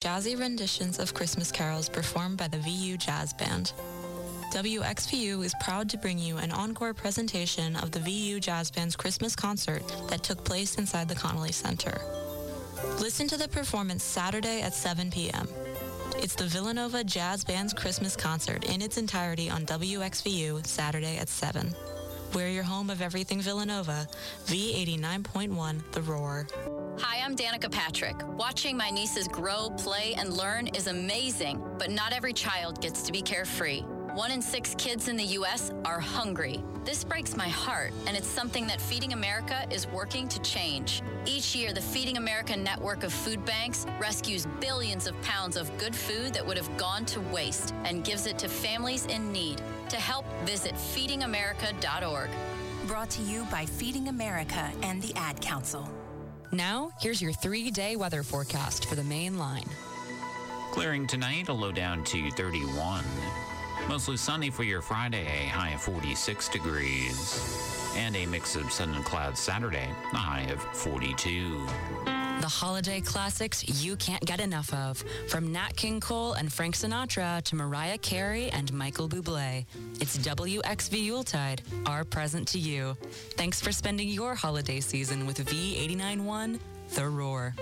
jazzy renditions of Christmas carols performed by the VU Jazz Band. WXVU is proud to bring you an encore presentation of the VU Jazz Band's Christmas concert that took place inside the Connolly Center. Listen to the performance Saturday at 7 p.m. It's the Villanova Jazz Band's Christmas concert in its entirety on WXVU Saturday at 7. We're your home of everything Villanova, V89.1 The Roar. Hi, I'm Danica Patrick. Watching my nieces grow, play, and learn is amazing, but not every child gets to be carefree. One in six kids in the U.S. are hungry. This breaks my heart, and it's something that Feeding America is working to change. Each year, the Feeding America network of food banks rescues billions of pounds of good food that would have gone to waste and gives it to families in need. To help, visit feedingamerica.org. Brought to you by Feeding America and the Ad Council. Now, here's your three day weather forecast for the main line. Clearing tonight, a low down to 31. Mostly sunny for your Friday, a high of 46 degrees. And a mix of sun and clouds Saturday, a high of 42. The holiday classics you can't get enough of. From Nat King Cole and Frank Sinatra to Mariah Carey and Michael Bublé. It's WXV Yuletide, our present to you. Thanks for spending your holiday season with V891, The Roar.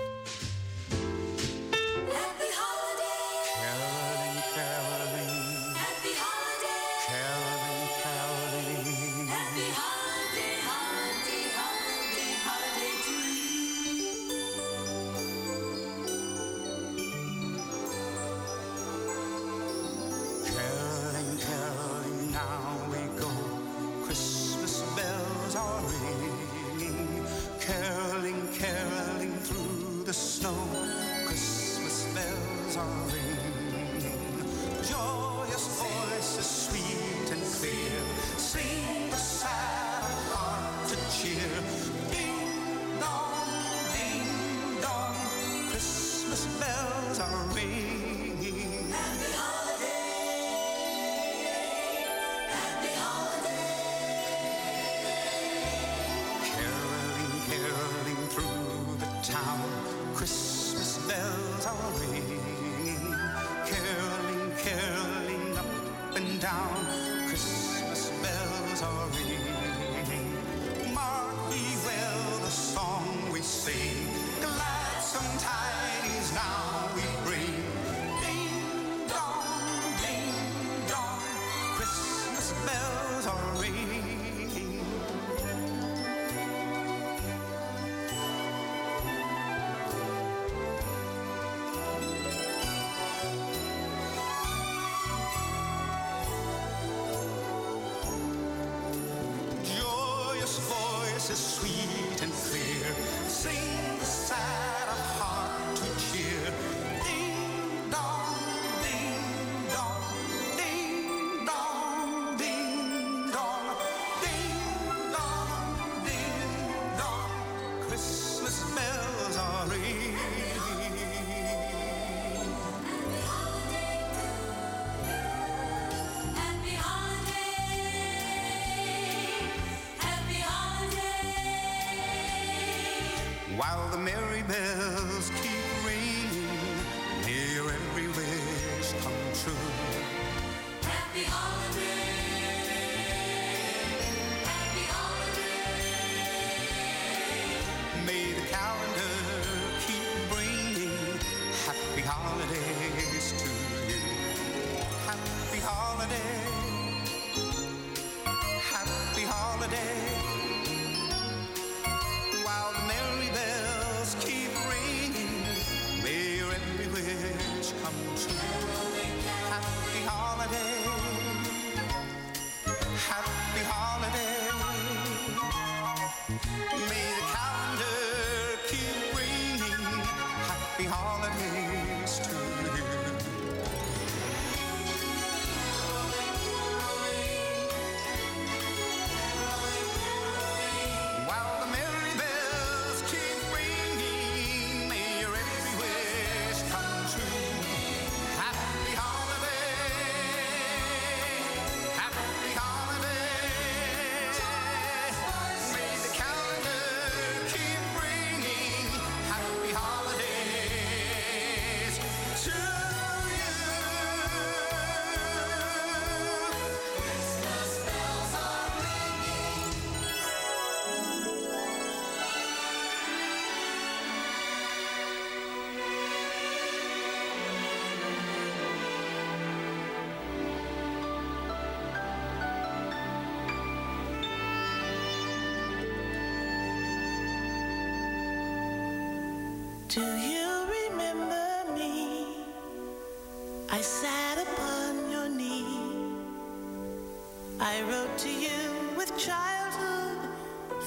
To you with childhood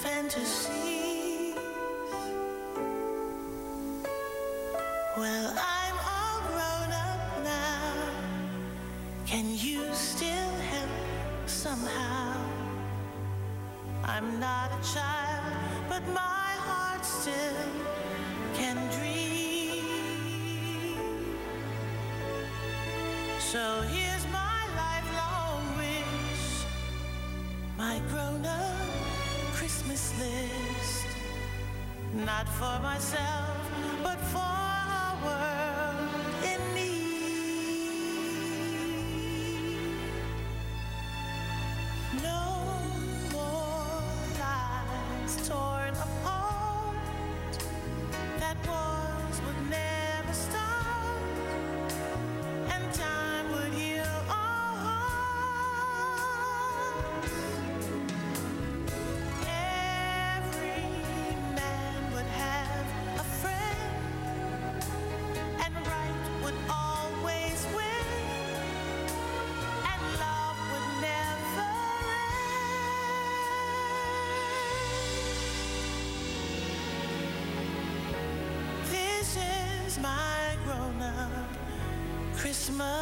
fantasies. Well, I'm all grown up now. Can you still help somehow? I'm not a child, but my heart still can dream. So here's grown up Christmas list. Not for myself, but for our world my grown-up Christmas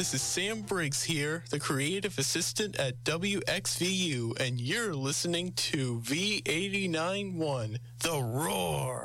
This is Sam Briggs here, the creative assistant at WXVU, and you're listening to V891 The Roar.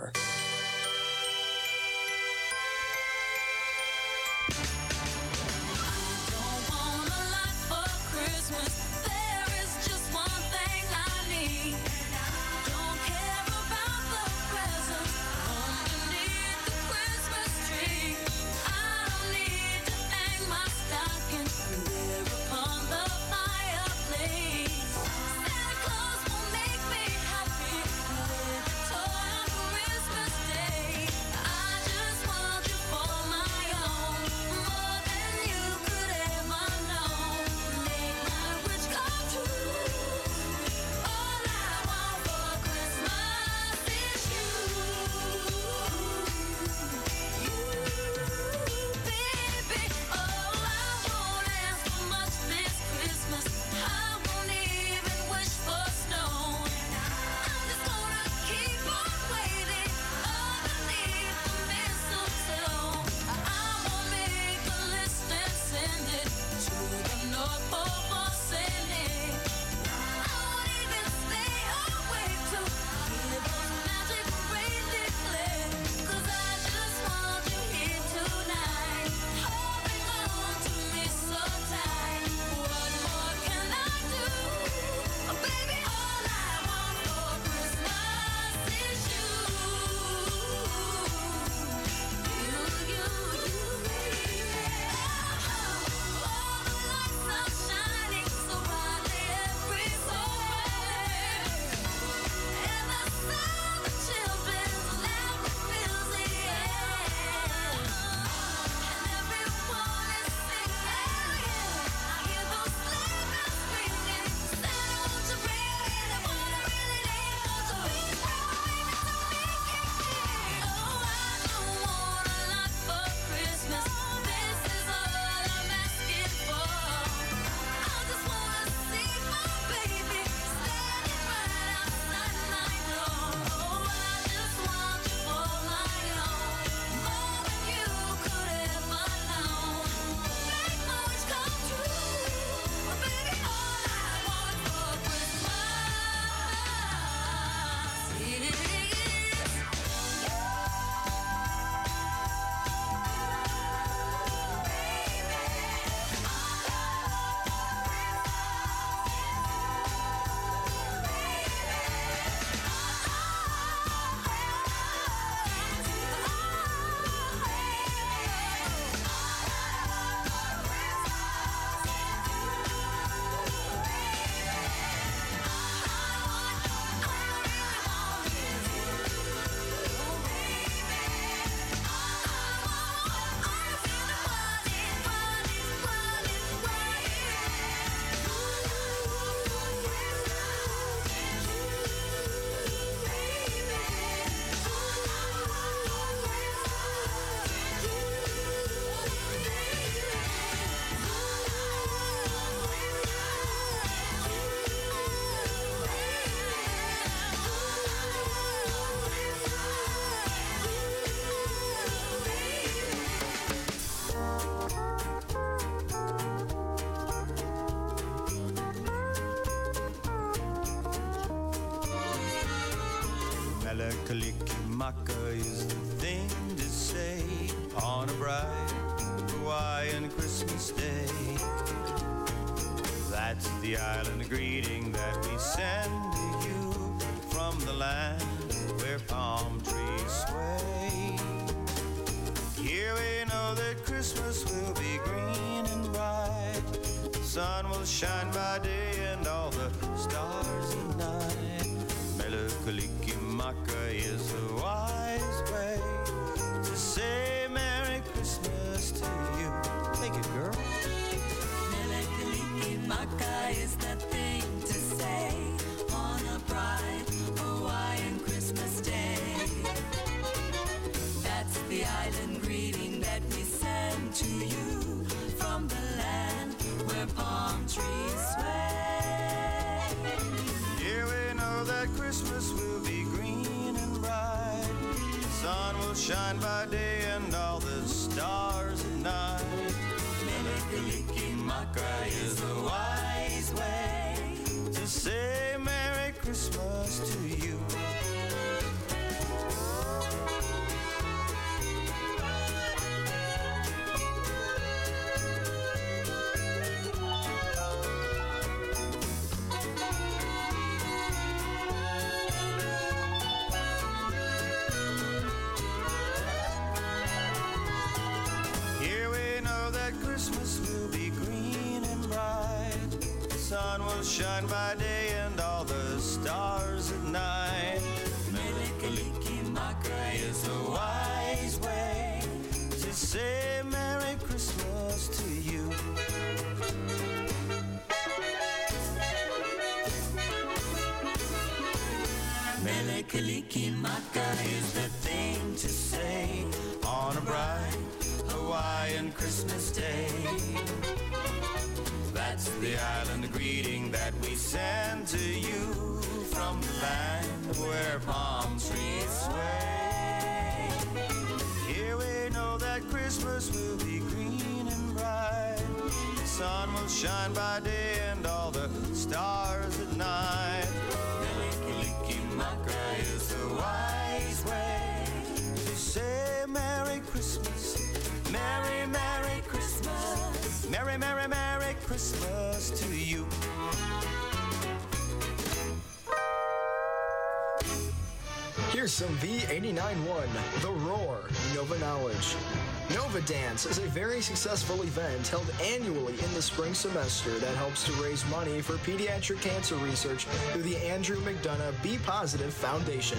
shine by day. Christmas will be green and bright. The sun will shine by day will shine by day and all the stars at night. Mele Kalikimaka is a wise way to say Merry Christmas to you. Mele Kalikimaka is the thing to say on a bright Hawaiian Christmas day. Sun will shine by day and all the stars at night. Is the wise way to say Merry Christmas. Merry, Merry Christmas. Merry, Merry, Merry Christmas to you. Here's some V89.1, The Roar, Nova Knowledge. Nova Dance is a very successful event held annually in the spring semester that helps to raise money for pediatric cancer research through the Andrew McDonough Be Positive Foundation.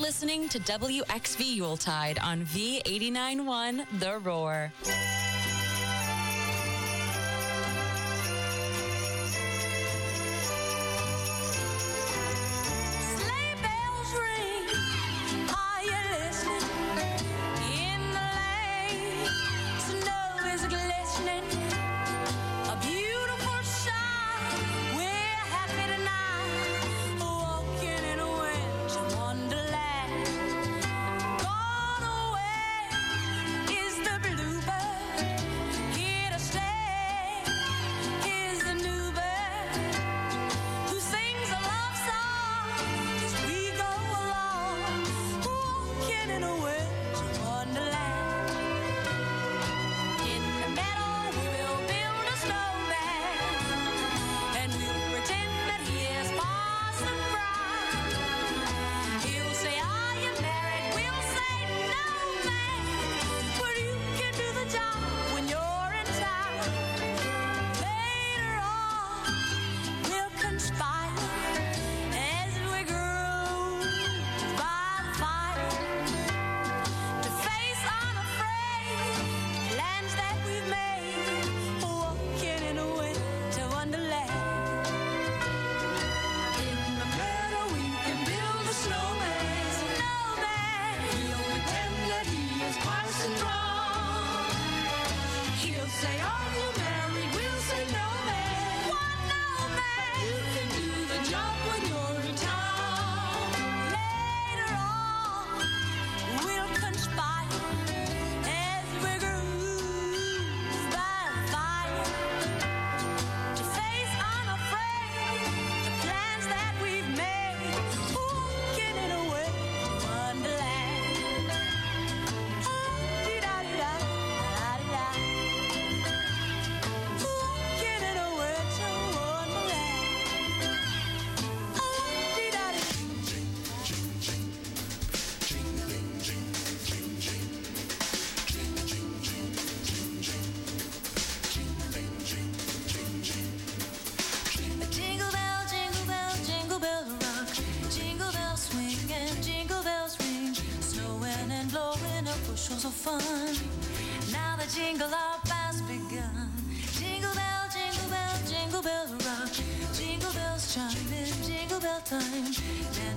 listening to WXV Yuletide on V891 The Roar.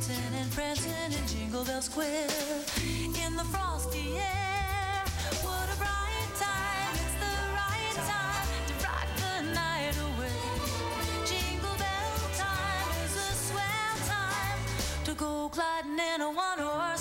dancing and prancing in Jingle Bell Square in the frosty air. What a bright time! It's the right time to rock the night away. Jingle Bell time is a swell time to go gliding in a one horse.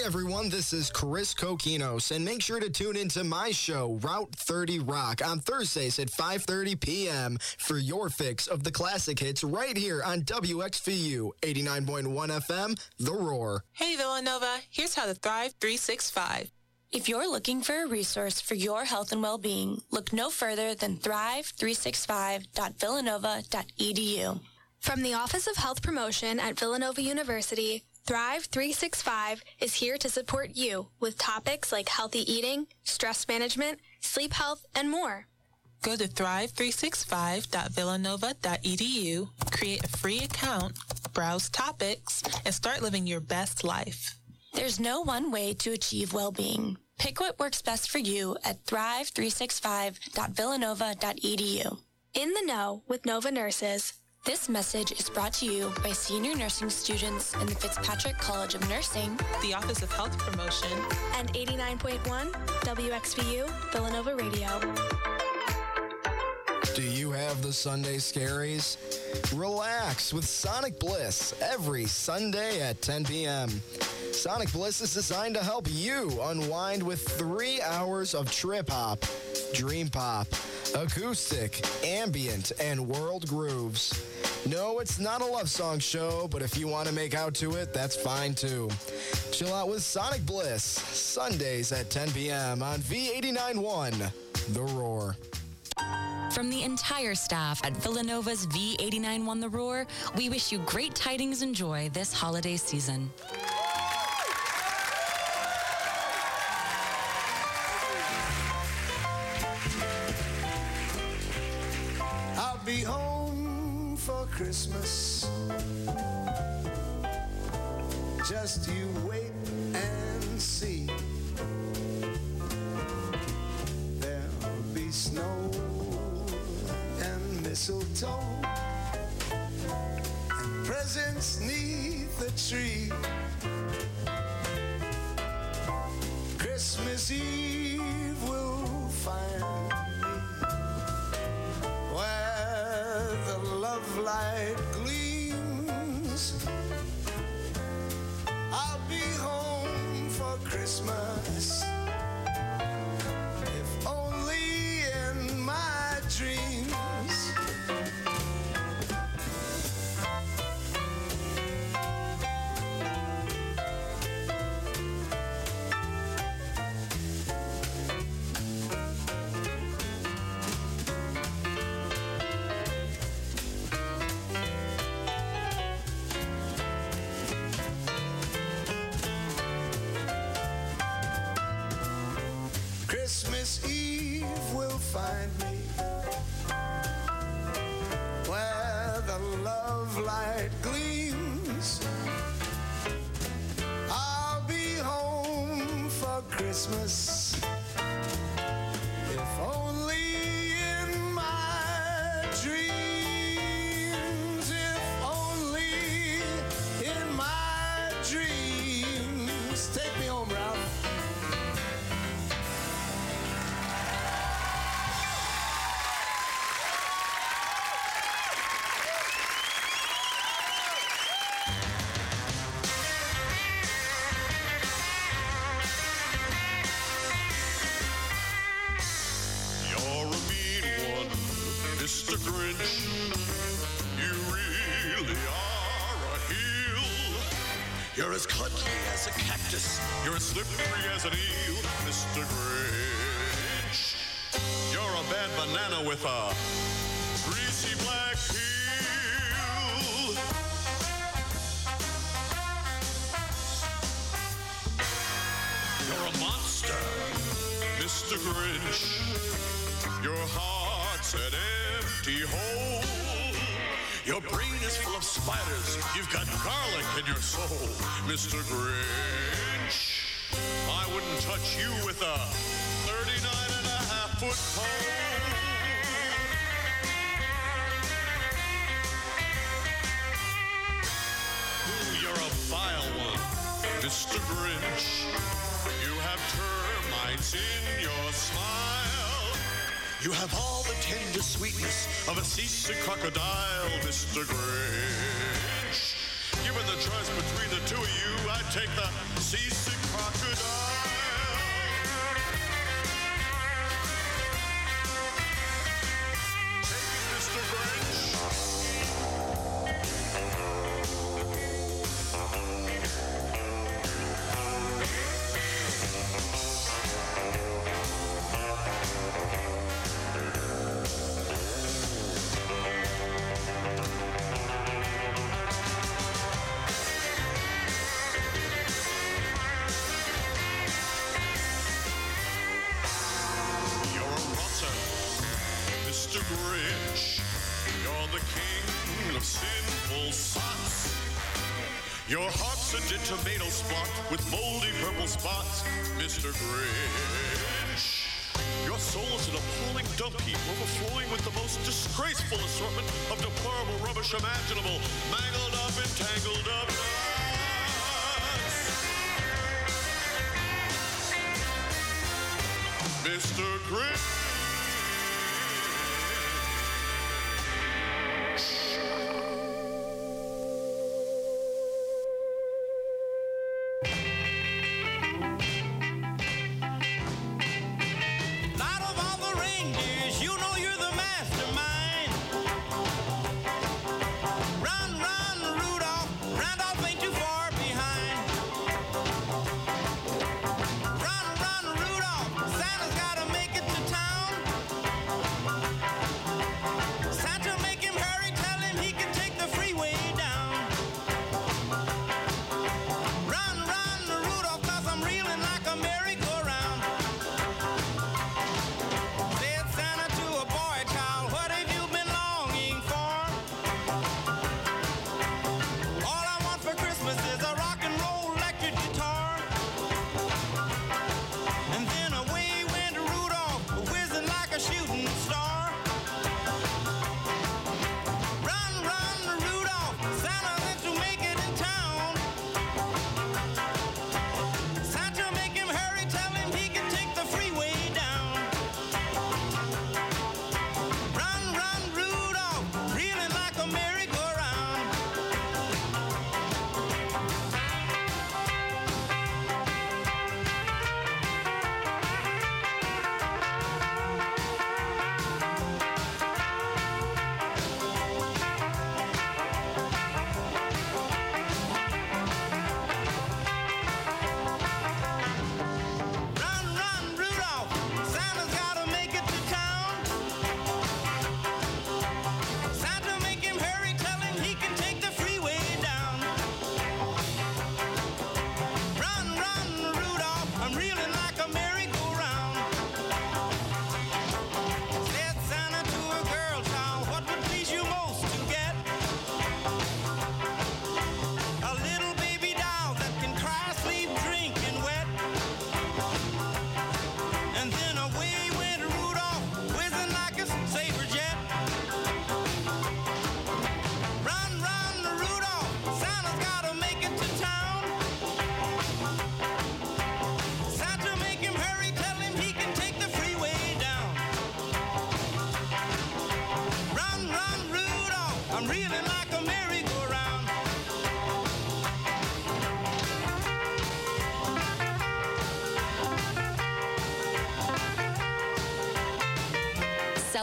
Hey everyone, this is Chris Kokinos, and make sure to tune into my show, Route 30 Rock, on Thursdays at 5.30 p.m. for your fix of the classic hits right here on WXVU 89.1 FM, The Roar. Hey Villanova, here's how to thrive 365. If you're looking for a resource for your health and well-being, look no further than thrive365.villanova.edu. From the Office of Health Promotion at Villanova University, Thrive 365 is here to support you with topics like healthy eating, stress management, sleep health, and more. Go to thrive365.villanova.edu, create a free account, browse topics, and start living your best life. There's no one way to achieve well-being. Pick what works best for you at thrive365.villanova.edu. In the know with Nova Nurses. This message is brought to you by senior nursing students in the Fitzpatrick College of Nursing, the Office of Health Promotion, and 89.1 WXVU Villanova Radio. Do you have the Sunday scaries? Relax with Sonic Bliss every Sunday at 10 p.m. Sonic Bliss is designed to help you unwind with three hours of trip hop, dream pop, acoustic, ambient, and world grooves. No, it's not a love song show, but if you want to make out to it, that's fine too. Chill out with Sonic Bliss, Sundays at 10 p.m. on V891, The Roar. From the entire staff at Villanova's V891 The Roar, we wish you great tidings and joy this holiday season. I'll be home for Christmas. Just you wait and see. There'll be snow mistletoe and presents neath the tree. Christmas Eve will find me where the love light gleams. I'll be home for Christmas, as. You're slippery as an eel, Mr. Grinch. You're a bad banana with a greasy black peel. You're a monster, Mr. Grinch. Your heart's an empty hole. Your brain is full of spiders. You've got garlic in your soul, Mr. Grinch punch you with a 39 and a half foot pole. You're a vile one, Mr. Grinch. You have termites in your smile. You have all the tender sweetness of a seasick crocodile, Mr. Grinch. Given the choice between the two of you, I'd take the seasick tomato spot with moldy purple spots, Mr. Grinch. Your soul is an appalling dump heap overflowing with the most disgraceful assortment of deplorable rubbish imaginable, mangled up and tangled up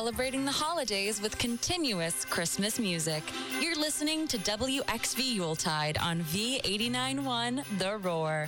celebrating the holidays with continuous Christmas music. You're listening to WXV Yuletide on V89.1 The Roar.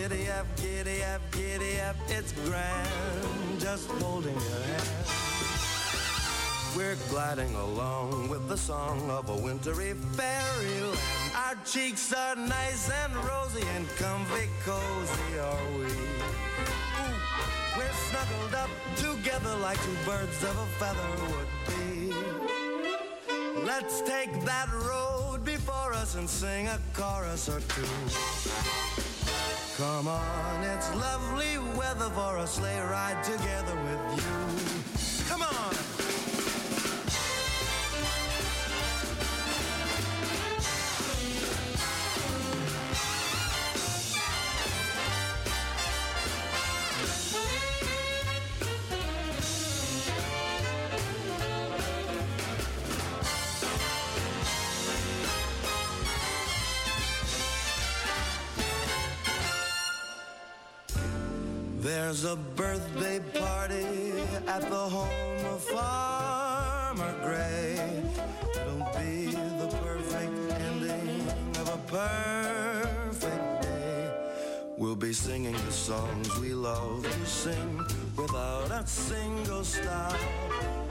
Giddy up, giddy up, giddy up. It's grand just holding your hand. We're gliding along with the song of a wintry fairyland. Our cheeks are nice and rosy and comfy cozy are we. Ooh, we're snuggled up together like two birds of a feather would be. Let's take that road before us and sing a chorus or two. Come on, it's lovely weather for a sleigh ride together with you. Come on. There's a birthday party at the home of Farmer Gray. It'll be the perfect ending of a perfect day. We'll be singing the songs we love to sing without a single stop.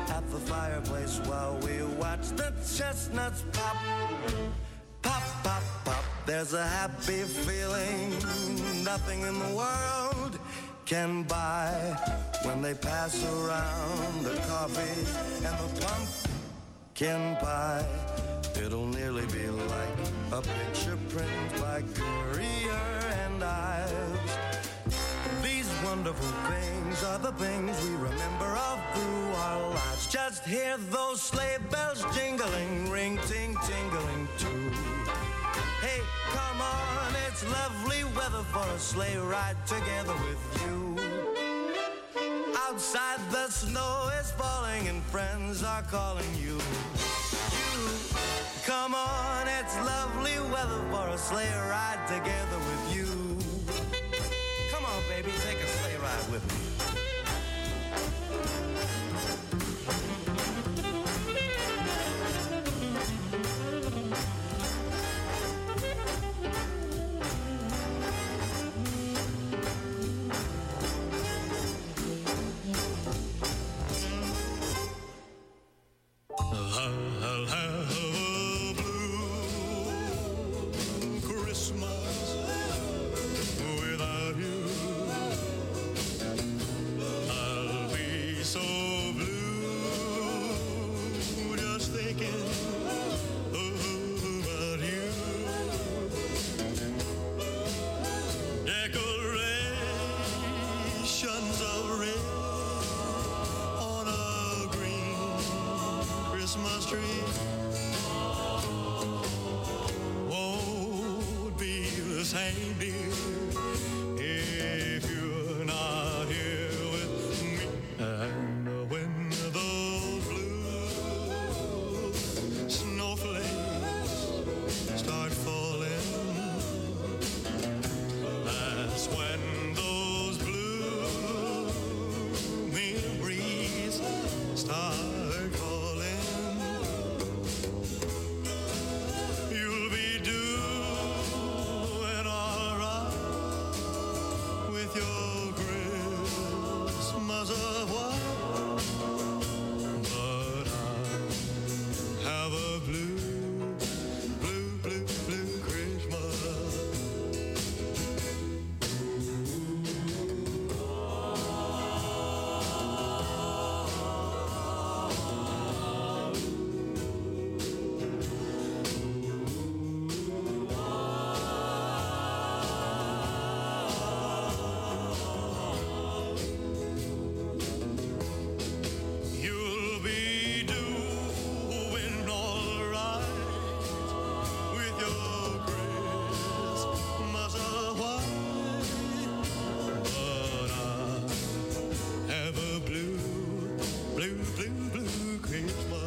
At the fireplace while we watch the chestnuts pop. Pop, pop, pop. There's a happy feeling nothing in the world can buy when they pass around the coffee and the pumpkin pie. It'll nearly be like a picture print by Currier and Ives. These wonderful things are the things we remember all through our lives. Just hear those sleigh bells jingling, ring ting tingling too. Hey, come on, it's lovely weather for a sleigh ride together with you. Outside the snow is falling and friends are calling you. You, come on, it's lovely weather for a sleigh ride together with you. I'll have a Christmas.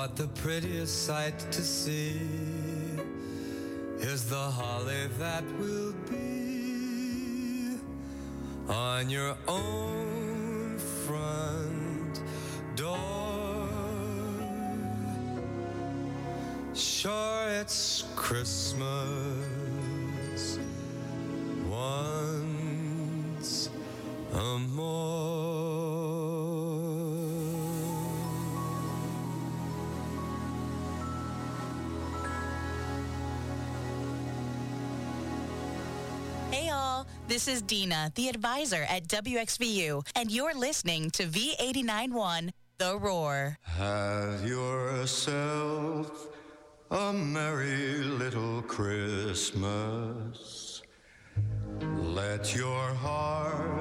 But the prettiest sight to see is the holly that will be on your own front door. Sure, it's Christmas this is Dina, the advisor at WXVU, and you're listening to V891 The Roar. Have yourself a merry little Christmas. Let your heart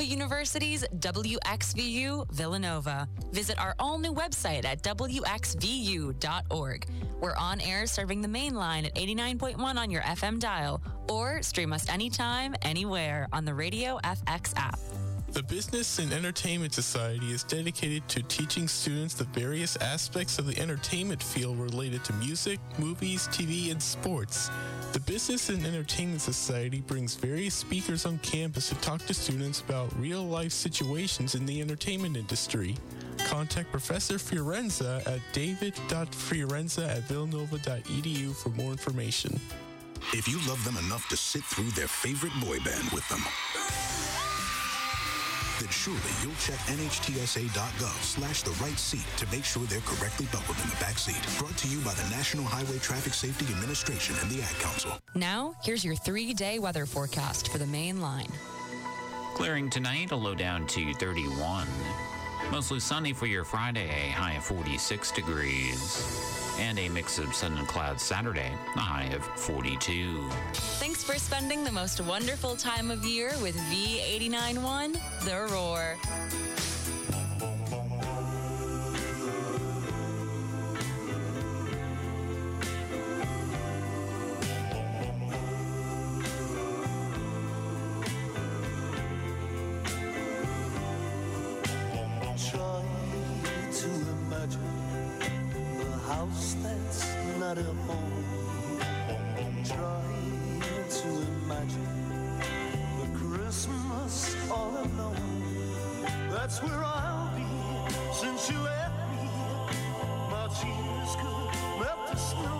Villanova University's WXVU Villanova. Visit our all new website at WXVU.org. We're on air serving the main line at 89.1 on your FM dial, or stream us anytime, anywhere on the Radio FX app. The Business and Entertainment Society is dedicated to teaching students the various aspects of the entertainment field related to music, movies, TV, and sports. The Business and Entertainment Society brings various speakers on campus to talk to students about real life situations in the entertainment industry. Contact Professor Fiorenza at david.fiorenza at villanova.edu for more information. If you love them enough to sit through their favorite boy band with them, then surely you'll check nhtsa.gov slash the right seat to make sure they're correctly buckled in the back seat. Brought to you by the National Highway Traffic Safety Administration and the Ad Council. Now, here's your three day weather forecast for the main line. Clearing tonight, a low down to 31. Mostly sunny for your Friday, a high of 46 degrees. And a mix of sun and clouds Saturday, a high of 42. Thanks for spending the most wonderful time of year with V891 The Roar. That's not a home. Try to imagine the Christmas all alone. That's where I'll be since you left me. My tears could melt the snow.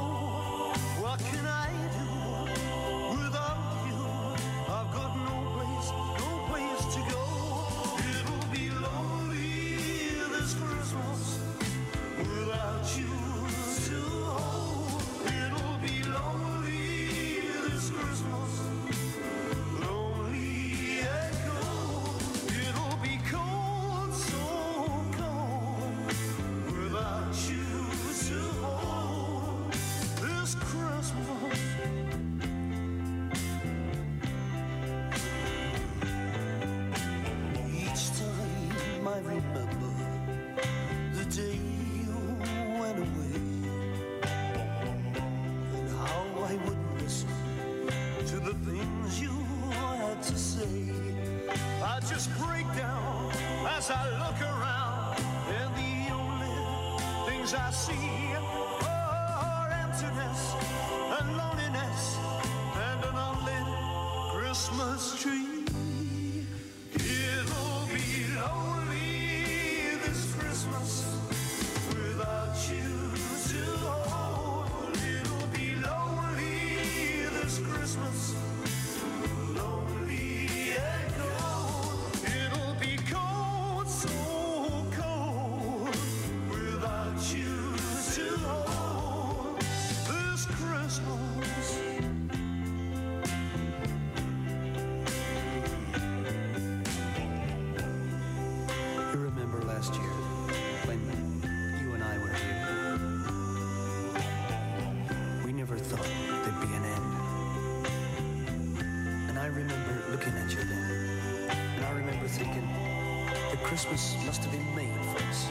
Christmas must have been made for us.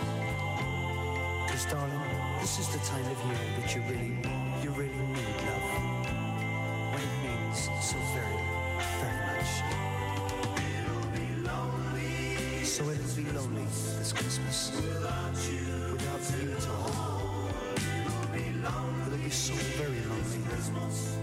Because, darling, this is the time of year that you really, you really need love. When it means so very, very much. So it'll be lonely this Christmas without you, without you to hold. It'll be so very lonely, lonely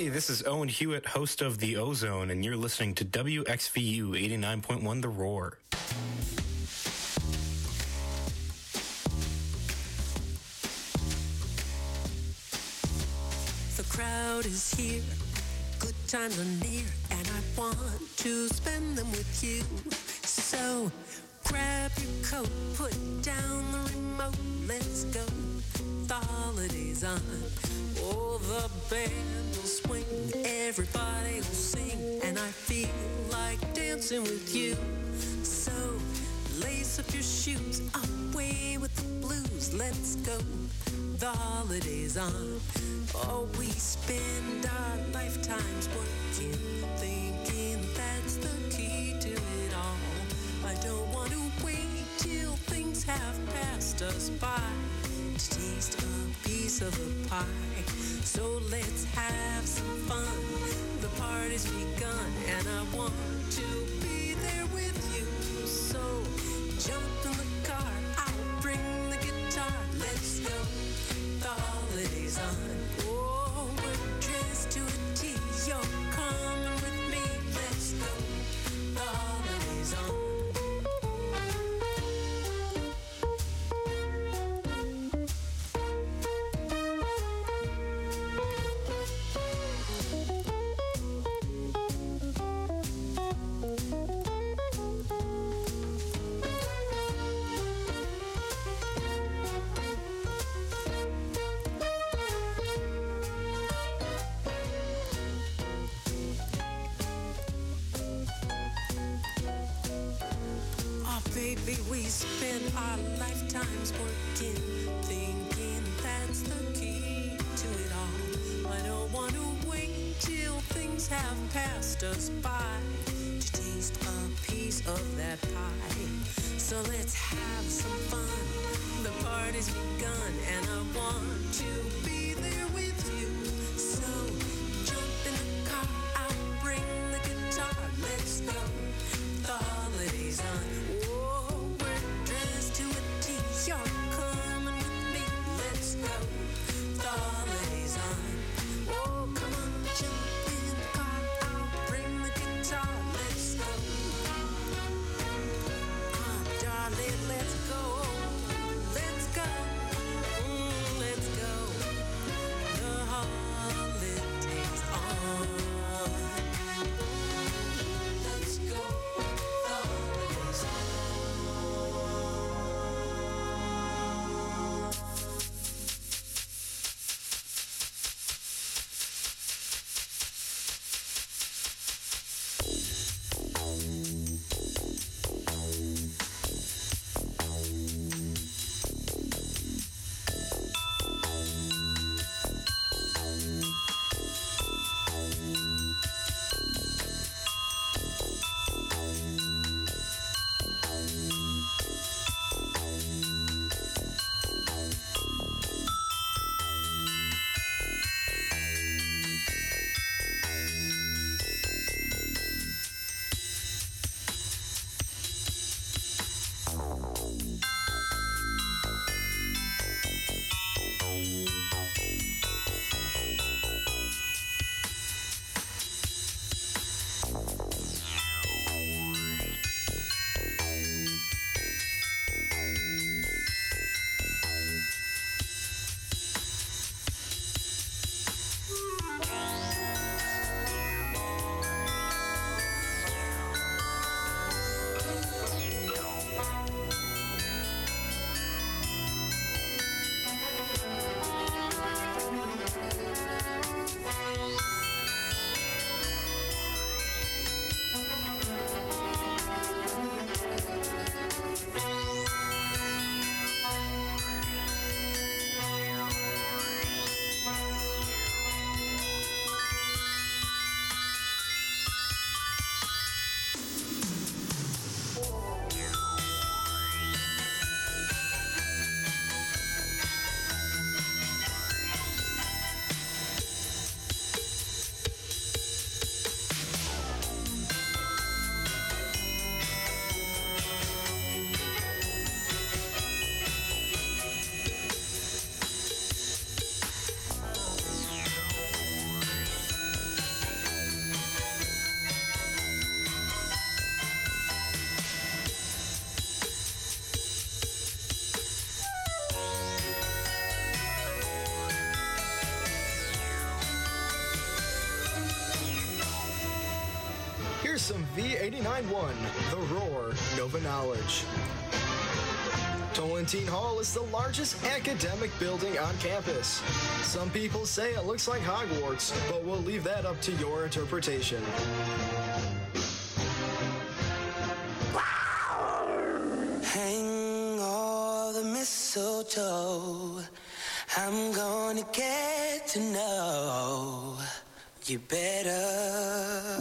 Hey, this is Owen Hewitt, host of The Ozone, and you're listening to WXVU 89.1 The Roar. The crowd is here. Good times are. have passed us by to taste a piece of that pie. So let's have some fun. The party's begun and I want some V89.1, The Roar, Nova Knowledge. Tolentine Hall is the largest academic building on campus. Some people say it looks like Hogwarts, but we'll leave that up to your interpretation. Hang all the mistletoe. I'm gonna get to know you better.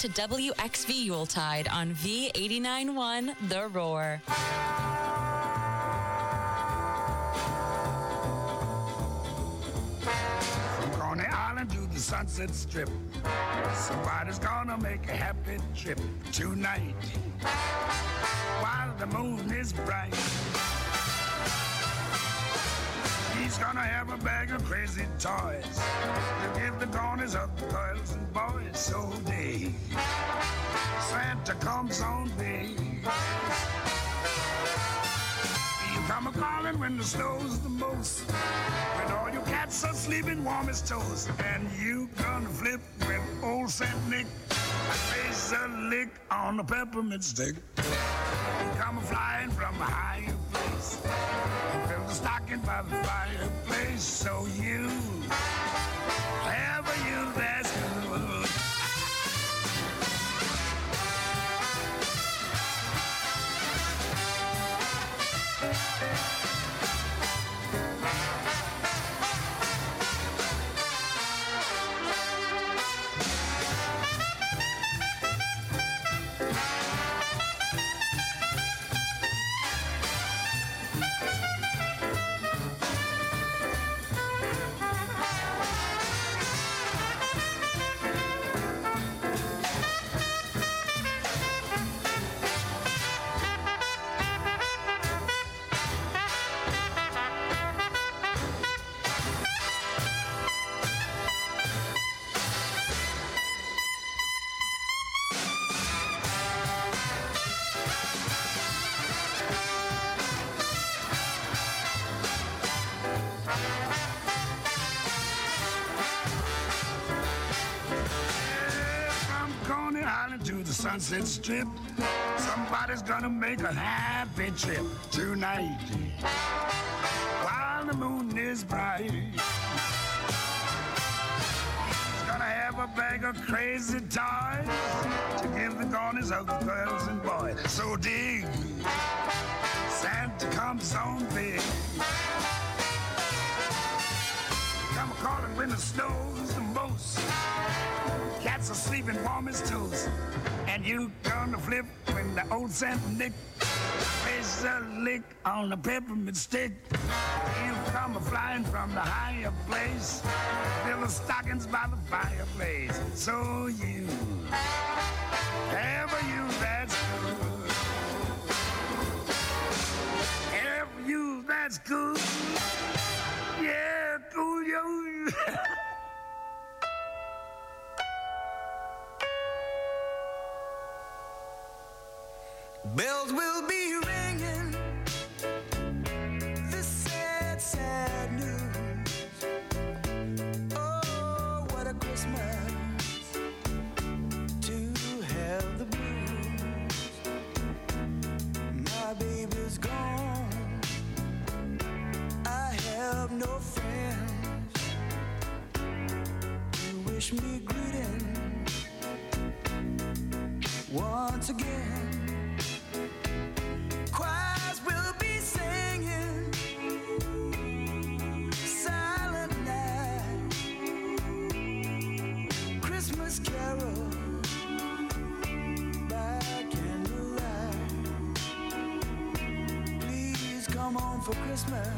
To WXV Yuletide on V89.1 The Roar. From Coney Island to the Sunset Strip. Somebody's gonna make a happy trip tonight. While the moon is bright. He's gonna have a bag of crazy toys to give the corners of the girls and boys so day. Santa comes on day. You come a calling when the snow's the most. When all your cats are sleeping warm as toast. And you gonna flip with old Saint Nick. Face a lick on the peppermint stick. You come a flying from a higher place. Fill the stocking by the fireplace. So you have a you that's Somebody's gonna make a happy trip tonight while the moon is bright. He's gonna have a bag of crazy toys to give the corners of the girls and boys. So dig, Santa comes on big. Come calling when the snow's the most. Cats are sleeping warm as toast. And you gonna flip when the old Saint Nick plays a lick on a peppermint stick. You come a flying from the higher place. Fill the stockings by the fireplace. So you ever you that's good. Ever you that's good. Yeah, cool yo. Bells will be ringing. This sad, sad news. Oh, what a Christmas to have the blues. My baby's gone. I have no friends to wish me greeting once again. Christmas.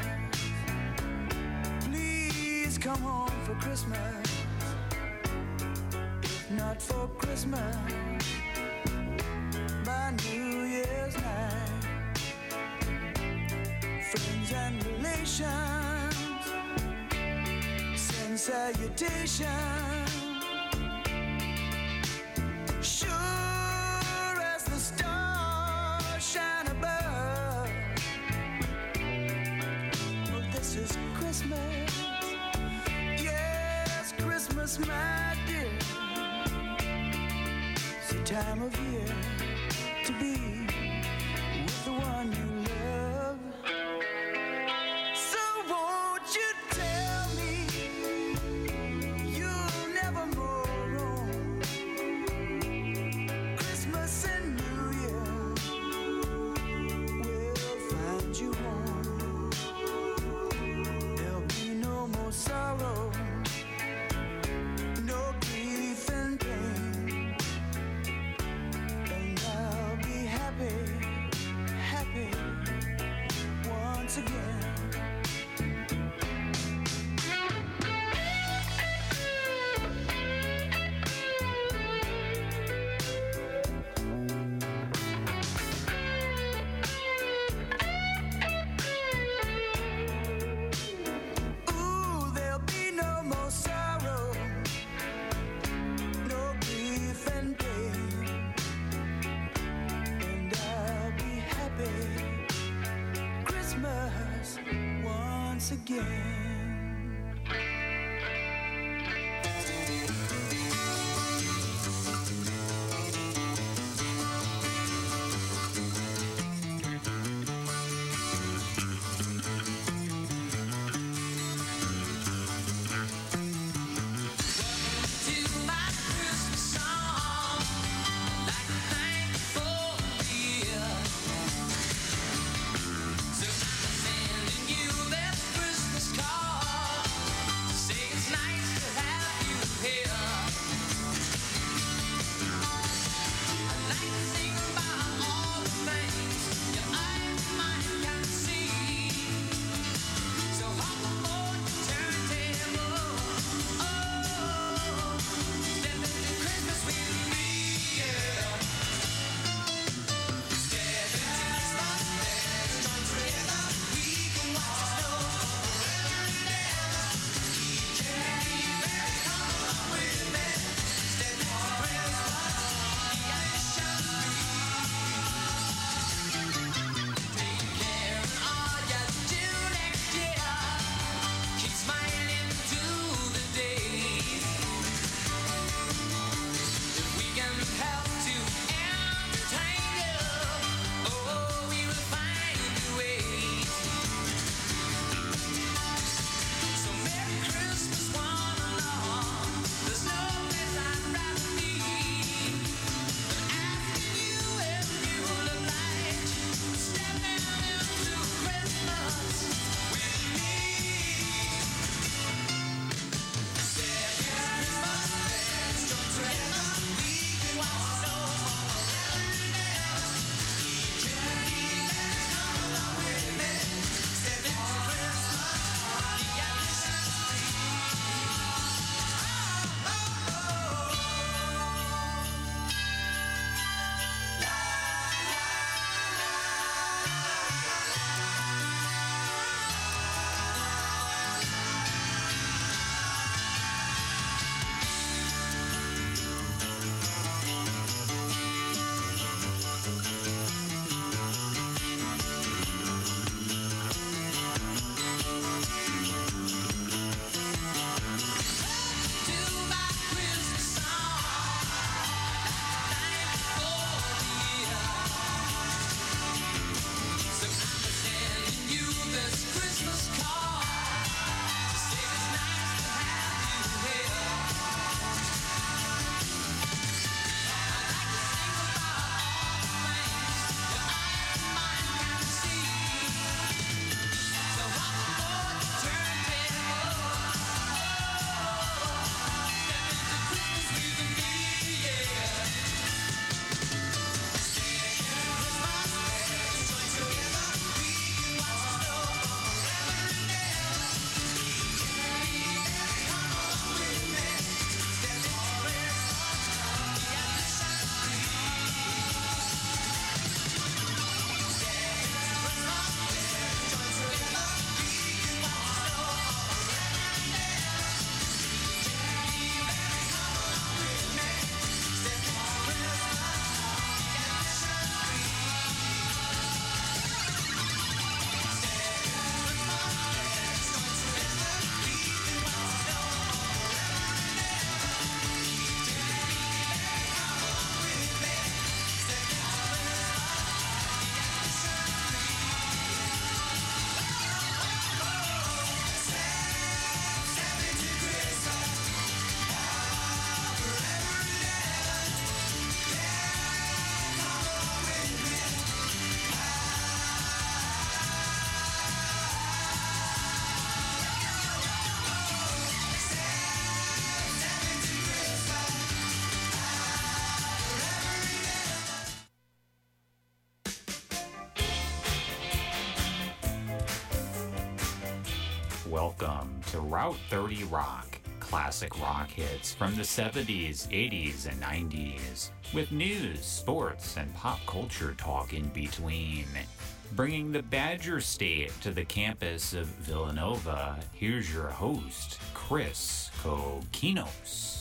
Please come home for Christmas. If not for Christmas, by New Year's night friends and relations send salutations. Again. Route 30 Rock, classic rock hits from the 70s, 80s, and 90s, with news, sports, and pop culture talk in between. Bringing the Badger State to the campus of Villanova, here's your host, Chris Kokinos.